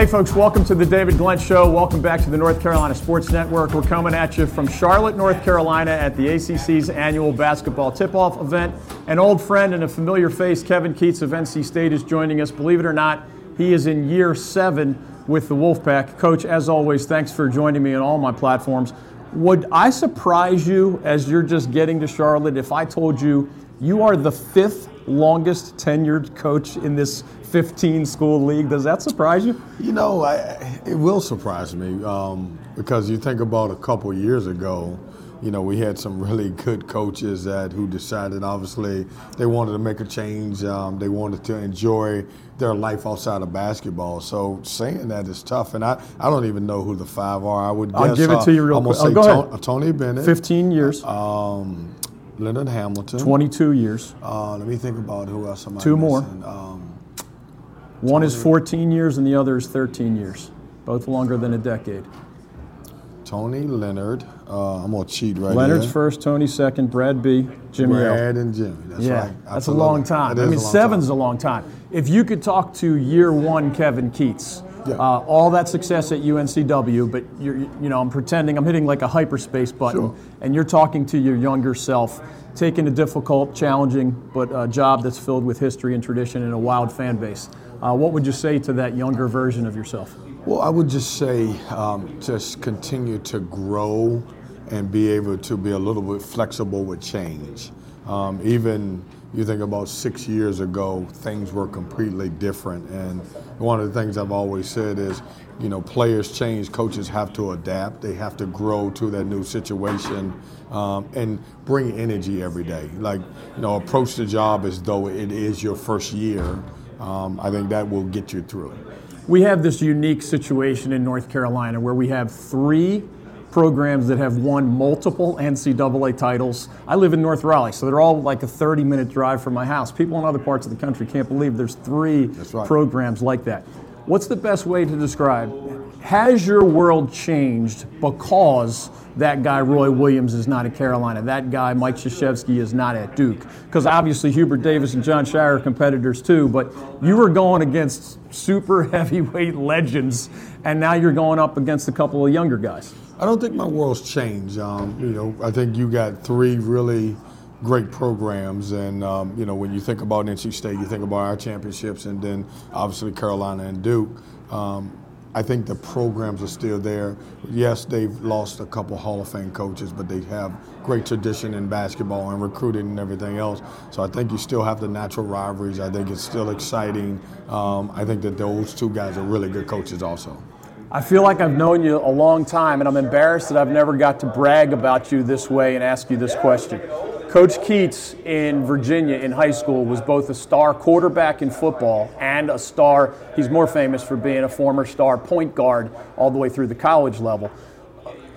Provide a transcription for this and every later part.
Hey, folks, welcome to the David Glenn Show. Welcome back to the North Carolina Sports Network. We're coming at you from Charlotte, North Carolina at the ACC's annual basketball tip off event. An old friend and a familiar face, Kevin Keatts of NC State, is joining us. Believe it or not, he is in year seven with the Wolfpack. Coach, as always, thanks for joining me on all my platforms. Would I surprise you as you're just getting to Charlotte if I told you you are the fifth longest tenured coach in this 15 school league. Does that surprise you? You know, I, it will surprise me um, because you think about a couple years ago. You know, we had some really good coaches that who decided, obviously, they wanted to make a change. Um, they wanted to enjoy their life outside of basketball. So saying that is tough, and I, I don't even know who the five are. I would. I'll give it to you real I'm quick. gonna Oh, say go Tony, Tony Bennett, 15 years, um, Leonard Hamilton, 22 years. Uh, let me think about who else am I Two more. Um, One is 14 years and the other is 13 years, both longer than a decade. Tony Leonard. Uh, I'm gonna cheat right here. Leonard's here. first, Tony second, Brad B, Jimmy L. Brad and Jimmy. That's yeah, right. that's a long time. I mean, seven's time. a long time. If you could talk to year one Kevin Keatts, Yeah. uh, all that success at UNCW, but you're, you know, I'm pretending I'm hitting like a hyperspace button, Sure. and you're talking to your younger self, taking a difficult, challenging, but a job that's filled with history and tradition and a wild fan base. Uh, what would you say to that younger version of yourself? Well, I would just say um, just continue to grow and be able to be a little bit flexible with change. Um, even you think about six years ago, things were completely different. And one of the things I've always said is, you know, players change, coaches have to adapt. They have to grow to that new situation um, and bring energy every day. Like, you know, approach the job as though it is your first year. Um, I think that will get you through. We have this unique situation in North Carolina where we have three programs that have won multiple NCAA titles. I live in North Raleigh, so they're all like a 30 minute drive from my house. People in other parts of the country can't believe there's three right. programs like that. What's the best way to describe? Has your world changed because that guy Roy Williams is not at Carolina, that guy Mike Krzyzewski is not at Duke? Because obviously Hubert Davis and Jon Scheyer are competitors too, but you were going against super heavyweight legends, and now you're going up against a couple of younger guys. I don't think my world's changed. Um, you know, I think you got three really great programs, and um, you know, when you think about NC State, you think about our championships, and then obviously Carolina and Duke. Um, I think the programs are still there. Yes, they've lost a couple Hall of Fame coaches, but they have great tradition in basketball and recruiting and everything else. So I think you still have the natural rivalries. I think it's still exciting. Um, I think that those two guys are really good coaches also. I feel like I've known you a long time, and I'm embarrassed that I've never got to brag about you this way and ask you this question. Coach Keatts in Virginia in high school was both a star quarterback in football and a star, he's more famous for being a former star point guard all the way through the college level.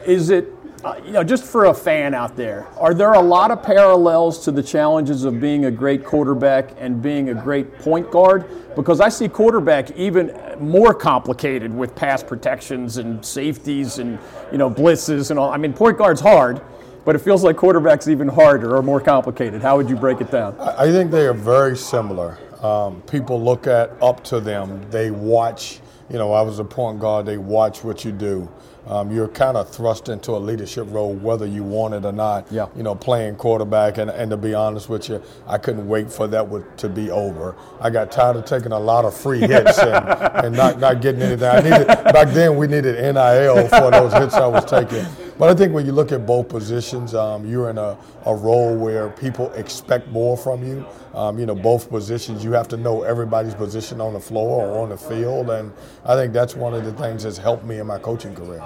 Is it, uh, you know, just for a fan out there, are there a lot of parallels to the challenges of being a great quarterback and being a great point guard? Because I see quarterback even more complicated with pass protections and safeties and, you know, blitzes and all. I mean, point guard's hard, but it feels like quarterback's even harder or more complicated. How would you break it down? I think they are very similar. Um, people look at up to them. They watch. You know, I was a point guard. They watch what you do. Um, you're kind of thrust into a leadership role, whether you want it or not. Yeah. You know, playing quarterback, and, and to be honest with you, I couldn't wait for that would, to be over. I got tired of taking a lot of free hits and, and not, not getting anything. I needed back then. We needed NIL for those hits I was taking. But I think when you look at both positions, um, you're in a, a role where people expect more from you. Um, you know, both positions, you have to know everybody's position on the floor or on the field. And I think that's one of the things that's helped me in my coaching career.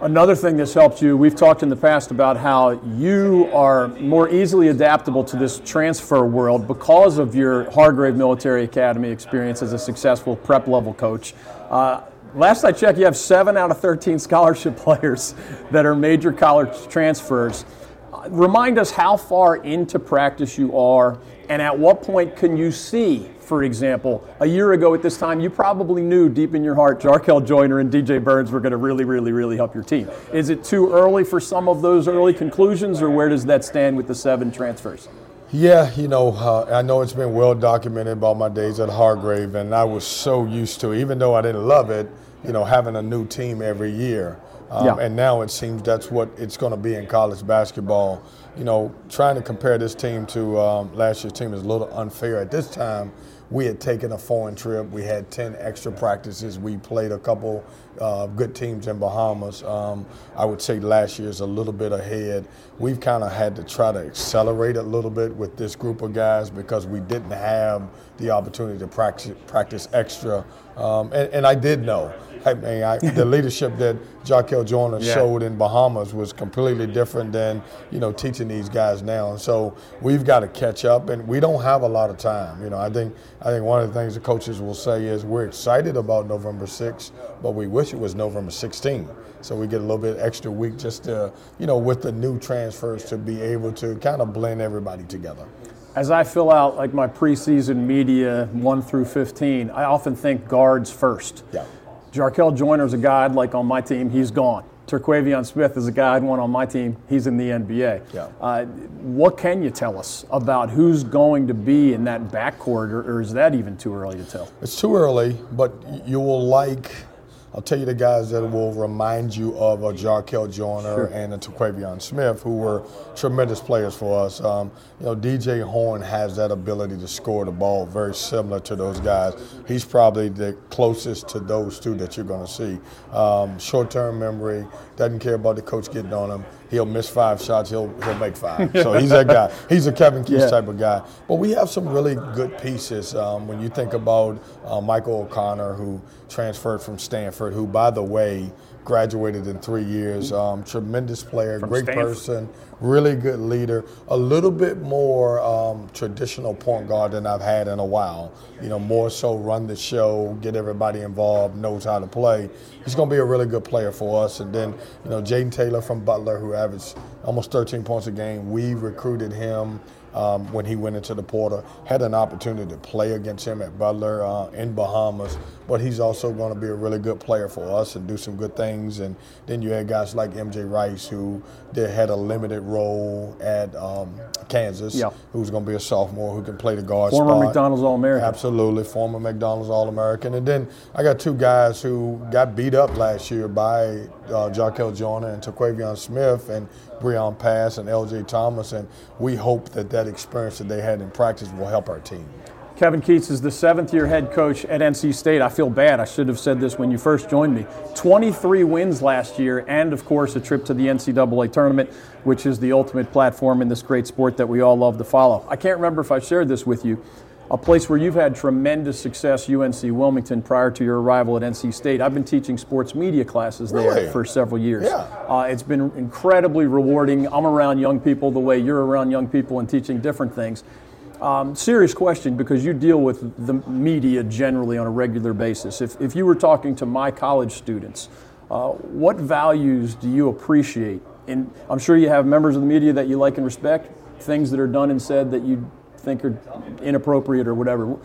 Another thing that's helped you, we've talked in the past about how you are more easily adaptable to this transfer world because of your Hargrave Military Academy experience as a successful prep level coach. Uh, last I checked, you have seven out of 13 scholarship players that are major college transfers. Remind us how far into practice you are, and at what point can you see for example, a year ago at this time, you probably knew deep in your heart Jarkel Joiner and DJ Burns were going to really, really, really help your team. Is it too early for some of those early conclusions, or where does that stand with the seven transfers? Yeah, you know, uh, I know it's been well documented about my days at Hargrave, and I was so used to, even though I didn't love it, you know, having a new team every year. Um, Yeah. And now it seems that's what it's going to be in college basketball. You know, trying to compare this team to um, last year's team is a little unfair. At this time, we had taken a foreign trip. We had 10 extra practices. We played a couple uh, good teams in Bahamas. Um, I would say last year's a little bit ahead. We've kind of had to try to accelerate a little bit with this group of guys because we didn't have the opportunity to practice, practice extra. Um, and, and I did know. I mean, I, the leadership that Jarkel Joiner Yeah. showed in Bahamas was completely different than you know teaching these guys now. And so we've got to catch up, and we don't have a lot of time. You know, I think I think one of the things the coaches will say is we're excited about November 6th, but we wish it was November 16th. So we get a little bit extra week just to you know with the new transfers to be able to kind of blend everybody together. As I fill out like my preseason media one through 15, I often think guards first. Yeah. Jarkel Joiner's a guy I'd like on my team. He's gone. Terquavion Smith is a guy I'd want on my team. He's in the NBA. Yeah. Uh, what can you tell us about who's going to be in that backcourt, or, or is that even too early to tell? It's too early, but you will like. I'll tell you the guys that will remind you of a Jarkel Joiner and a Terquavion Smith, who were tremendous players for us. Um, you know, DJ Horne has that ability to score the ball very similar to those guys. He's probably the closest to those two that you're going to see. Um, short-term memory, doesn't care about the coach getting on him. He'll miss five shots, he'll he'll make five. So he's that guy. He's a Kevin Keatts Yeah. type of guy. But we have some really good pieces. Um, when you think about uh, Michael O'Connor, who transferred from Stanford, who, by the way, graduated in three years. Um, tremendous player, great Stanford. person, really good leader. A little bit more um, traditional point guard than I've had in a while. You know, more so run the show, get everybody involved, knows how to play. He's going to be a really good player for us. And then, you know, Jayden Taylor from Butler, who averaged almost 13 points a game. We recruited him um, when he went into the portal. Had an opportunity to play against him at Butler uh, in Bahamas, but he's also going to be a really good player for us and do some good things. And then you had guys like MJ Rice, who they had a limited role at um, Kansas, Yeah. who's going to be a sophomore who can play the guard Former spot. McDonald's All American. Absolutely, former McDonald's All American. And then I got two guys who got beat up last year by uh, Jarkel Joiner and Terquavion Smith and Breon Pass and LJ Thomas. And we hope that that experience that they had in practice will help our team. Kevin Keatts is the seventh year head coach at NC State. I feel bad. I should have said this when you first joined me. 23 wins last year, and of course, a trip to the NCAA tournament, which is the ultimate platform in this great sport that we all love to follow. I can't remember if I shared this with you. A place where you've had tremendous success, UNC Wilmington, prior to your arrival at NC State. I've been teaching sports media classes there Really? for several years. Yeah. Uh, it's been incredibly rewarding. I'm around young people the way you're around young people and teaching different things. Um, serious question because you deal with the media generally on a regular basis. If, if you were talking to my college students, uh, what values do you appreciate? And I'm sure you have members of the media that you like and respect, things that are done and said that you think are inappropriate or whatever.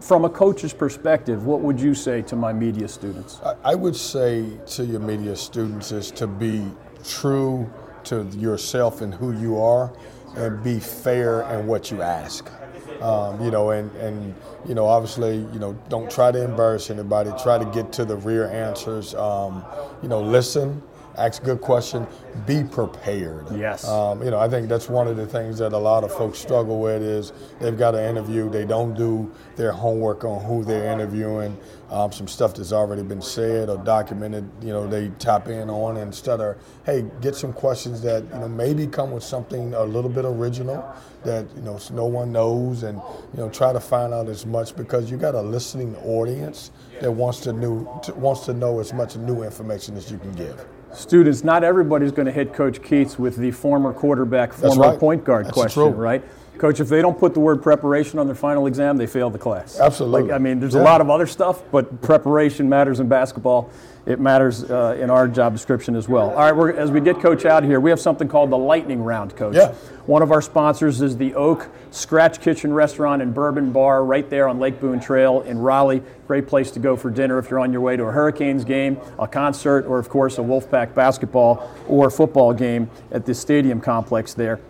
From a coach's perspective, what would you say to my media students? I, would say to your media students is to be true to yourself and who you are and be fair in what you ask. Um, you know, and, and, you know, obviously, you know, don't try to embarrass anybody. Try to get to the real answers. Um, you know, listen, ask good question, be prepared. Yes. Um, you know, I think that's one of the things that a lot of folks struggle with is they've got an interview, they don't do their homework on who they're interviewing. Um, some stuff that's already been said or documented, you know, they tap in on instead of, hey, get some questions that you know maybe come with something a little bit original that you know no one knows, and you know try to find out as much because you got a listening audience that wants to new wants to know as much new information as you can give. Students, not everybody's going to hit Coach Keatts with the former quarterback, former right. point guard That's question, true. right? Coach, if they don't put the word preparation on their final exam, they fail the class. Absolutely. Like, I mean, there's a lot of other stuff, but preparation matters in basketball. It matters uh, in our job description as well. All right, we're, as we get Coach out here, we have something called the Lightning Round, Coach. Yeah. One of our sponsors is the Oak Scratch Kitchen Restaurant and Bourbon Bar right there on Lake Boone Trail in Raleigh. Great place to go for dinner if you're on your way to a Hurricanes game, a concert, or of course a Wolfpack basketball or football game at the stadium complex there.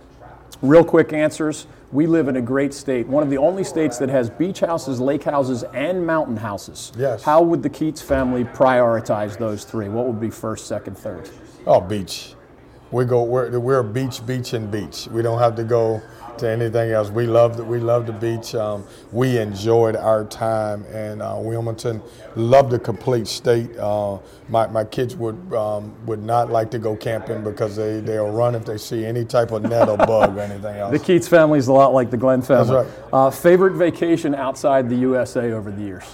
Real quick answers. We live in a great state, one of the only states that has beach houses, lake houses, and mountain houses. Yes. How would the Keatts family prioritize those three? What would be first, second, third? Oh, beach. We go. We're, we're beach, beach, and beach. We don't have to go to anything else. We love the, we love the beach. Um, we enjoyed our time in uh, Wilmington. Love the complete state. Uh, my, my kids would um, would not like to go camping because they they'll run if they see any type of net or bug or anything else. The Keatts family is a lot like the Glenn family. right. Uh, favorite vacation outside the USA over the years?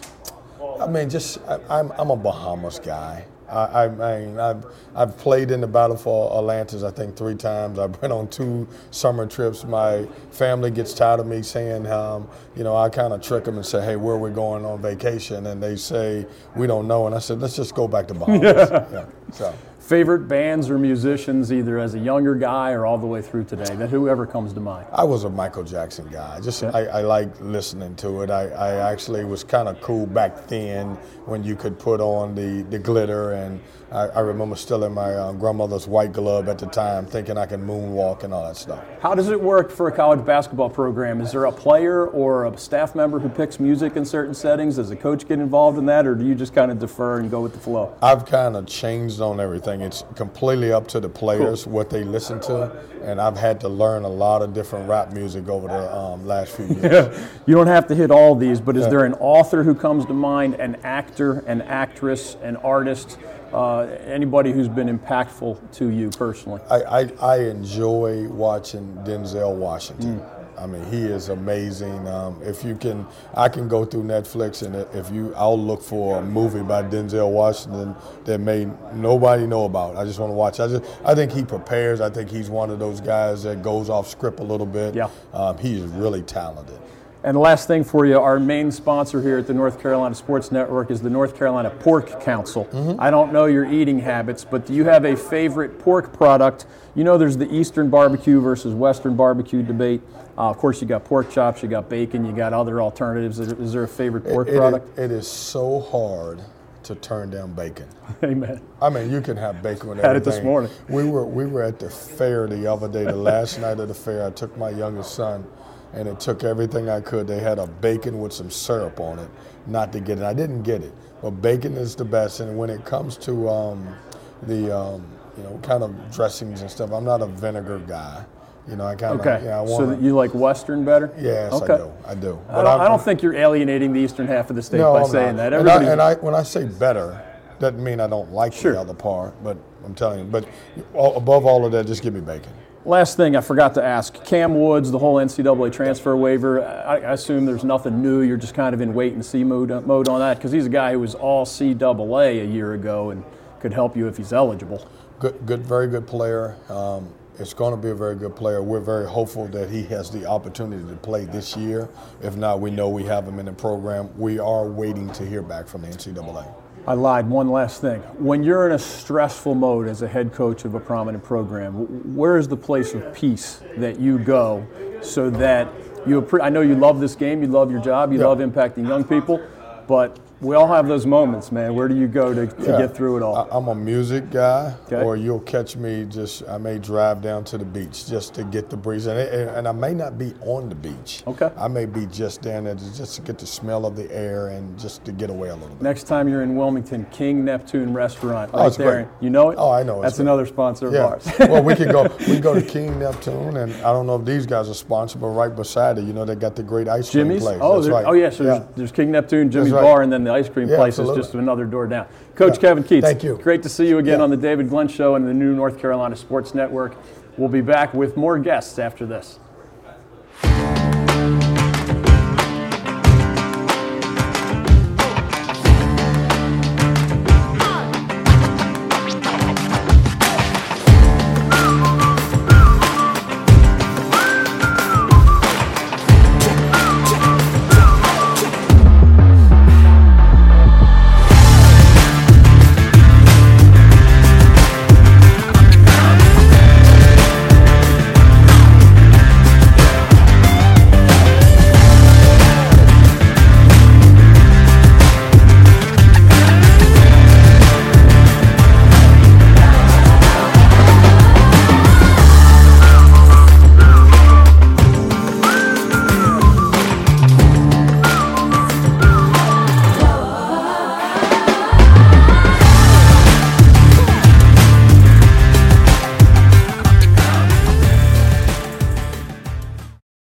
I mean, just I, I'm I'm a Bahamas guy. I, I mean, I've I've played in the Battle for Atlantis. I think three times. I've been on two summer trips. My family gets tired of me saying, um, you know, I kind of trick them and say, hey, where are we going on vacation? And they say we don't know. And I said, let's just go back to Bahamas. yeah. So. Favorite bands or musicians, either as a younger guy or all the way through today? That whoever comes to mind. I was a Michael Jackson guy. Just I, I like listening to it. I, I actually was kind of cool back then when you could put on the, the glitter, and I, I remember still in my uh, grandmother's white glove at the time, thinking I could moonwalk and all that stuff. How does it work for a college basketball program? Is there a player or a staff member who picks music in certain settings? Does the coach get involved in that, or do you just kind of defer and go with the flow? I've kind of changed on everything. It's completely up to the players what they listen to, and I've had to learn a lot of different rap music over the um, last few years. You don't have to hit all these, but is there an author who comes to mind, an actor, an actress, an artist, uh, anybody who's been impactful to you personally? I, I, I enjoy watching Denzel Washington. I mean, he is amazing. Um, if you can, I can go through Netflix and if you, I'll look for a movie by Denzel Washington that may nobody know about. I just want to watch. I just, I think he prepares. I think he's one of those guys that goes off script a little bit. Yeah. Um, he is really talented. And the last thing for you, our main sponsor here at the North Carolina Sports Network is the North Carolina Pork Council. I don't know your eating habits, but do you have a favorite pork product? You know, there's the Eastern barbecue versus Western barbecue debate. Uh, of course, you got pork chops, you got bacon, you got other alternatives. Is there, is there a favorite pork It- it- product? it is so hard to turn down bacon. Amen. I mean, you can have bacon with Had it this morning. We were we were at the fair the other day, the last night of the fair. I took my youngest son, and it took everything I could. They had a bacon with some syrup on it, not to get it. I didn't get it, but bacon is the best. And when it comes to um, the um, you know kind of dressings and stuff, I'm not a vinegar guy. You know, I kind of Okay. yeah. I so you like Western better? yes, okay. I do. I do. I don't, I don't think you're alienating the eastern half of the state No, by I'm saying not. that. And I, and I, when I say better, doesn't mean I don't like Sure. the other part, but I'm telling you. But above all of that, just give me bacon. Last thing I forgot to ask Kam Woods, the whole NCAA transfer waiver. I, assume there's nothing new. You're just kind of in wait and see mode, mode on that because he's a guy who was all CAA a year ago and could help you if he's eligible. Good, good, very good player. Um, it's going to be a very good player. We're very hopeful that he has the opportunity to play this year. If not, we know we have him in the program. We are waiting to hear back from the NCAA. I lied. One last thing. When you're in a stressful mode as a head coach of a prominent program, where is the place of peace that you go so that you? appre- I know you love this game, you love your job, you Yeah. love impacting young people, but we all have those moments, man. Where do you go to, to Yeah. get through it all? I, I'm a music guy, Okay. or you'll catch me just. I may drive down to the beach just to get the breeze, and, it, and I may not be on the beach. Okay. I may be just down there to, just to get the smell of the air and just to get away a little bit. Next time you're in Wilmington, King Neptune Restaurant, oh, right Oh, there. great. You know it? Oh, I know it. That's great. another sponsor of Yeah. ours. well, we could go. We go to King Neptune, and I don't know if these guys are sponsored, but right beside it, you know, they got the great ice cream Jimmy's? place. Oh, That's right. oh yeah. So There's, there's King Neptune, Jimmy's right. Bar, and then the ice cream Yeah, place is just another door down. Coach Yeah. Kevin Keatts. Thank you. Great to see you again Yeah. on the David Glenn Show and the new North Carolina Sports Network. We'll be back with more guests after this.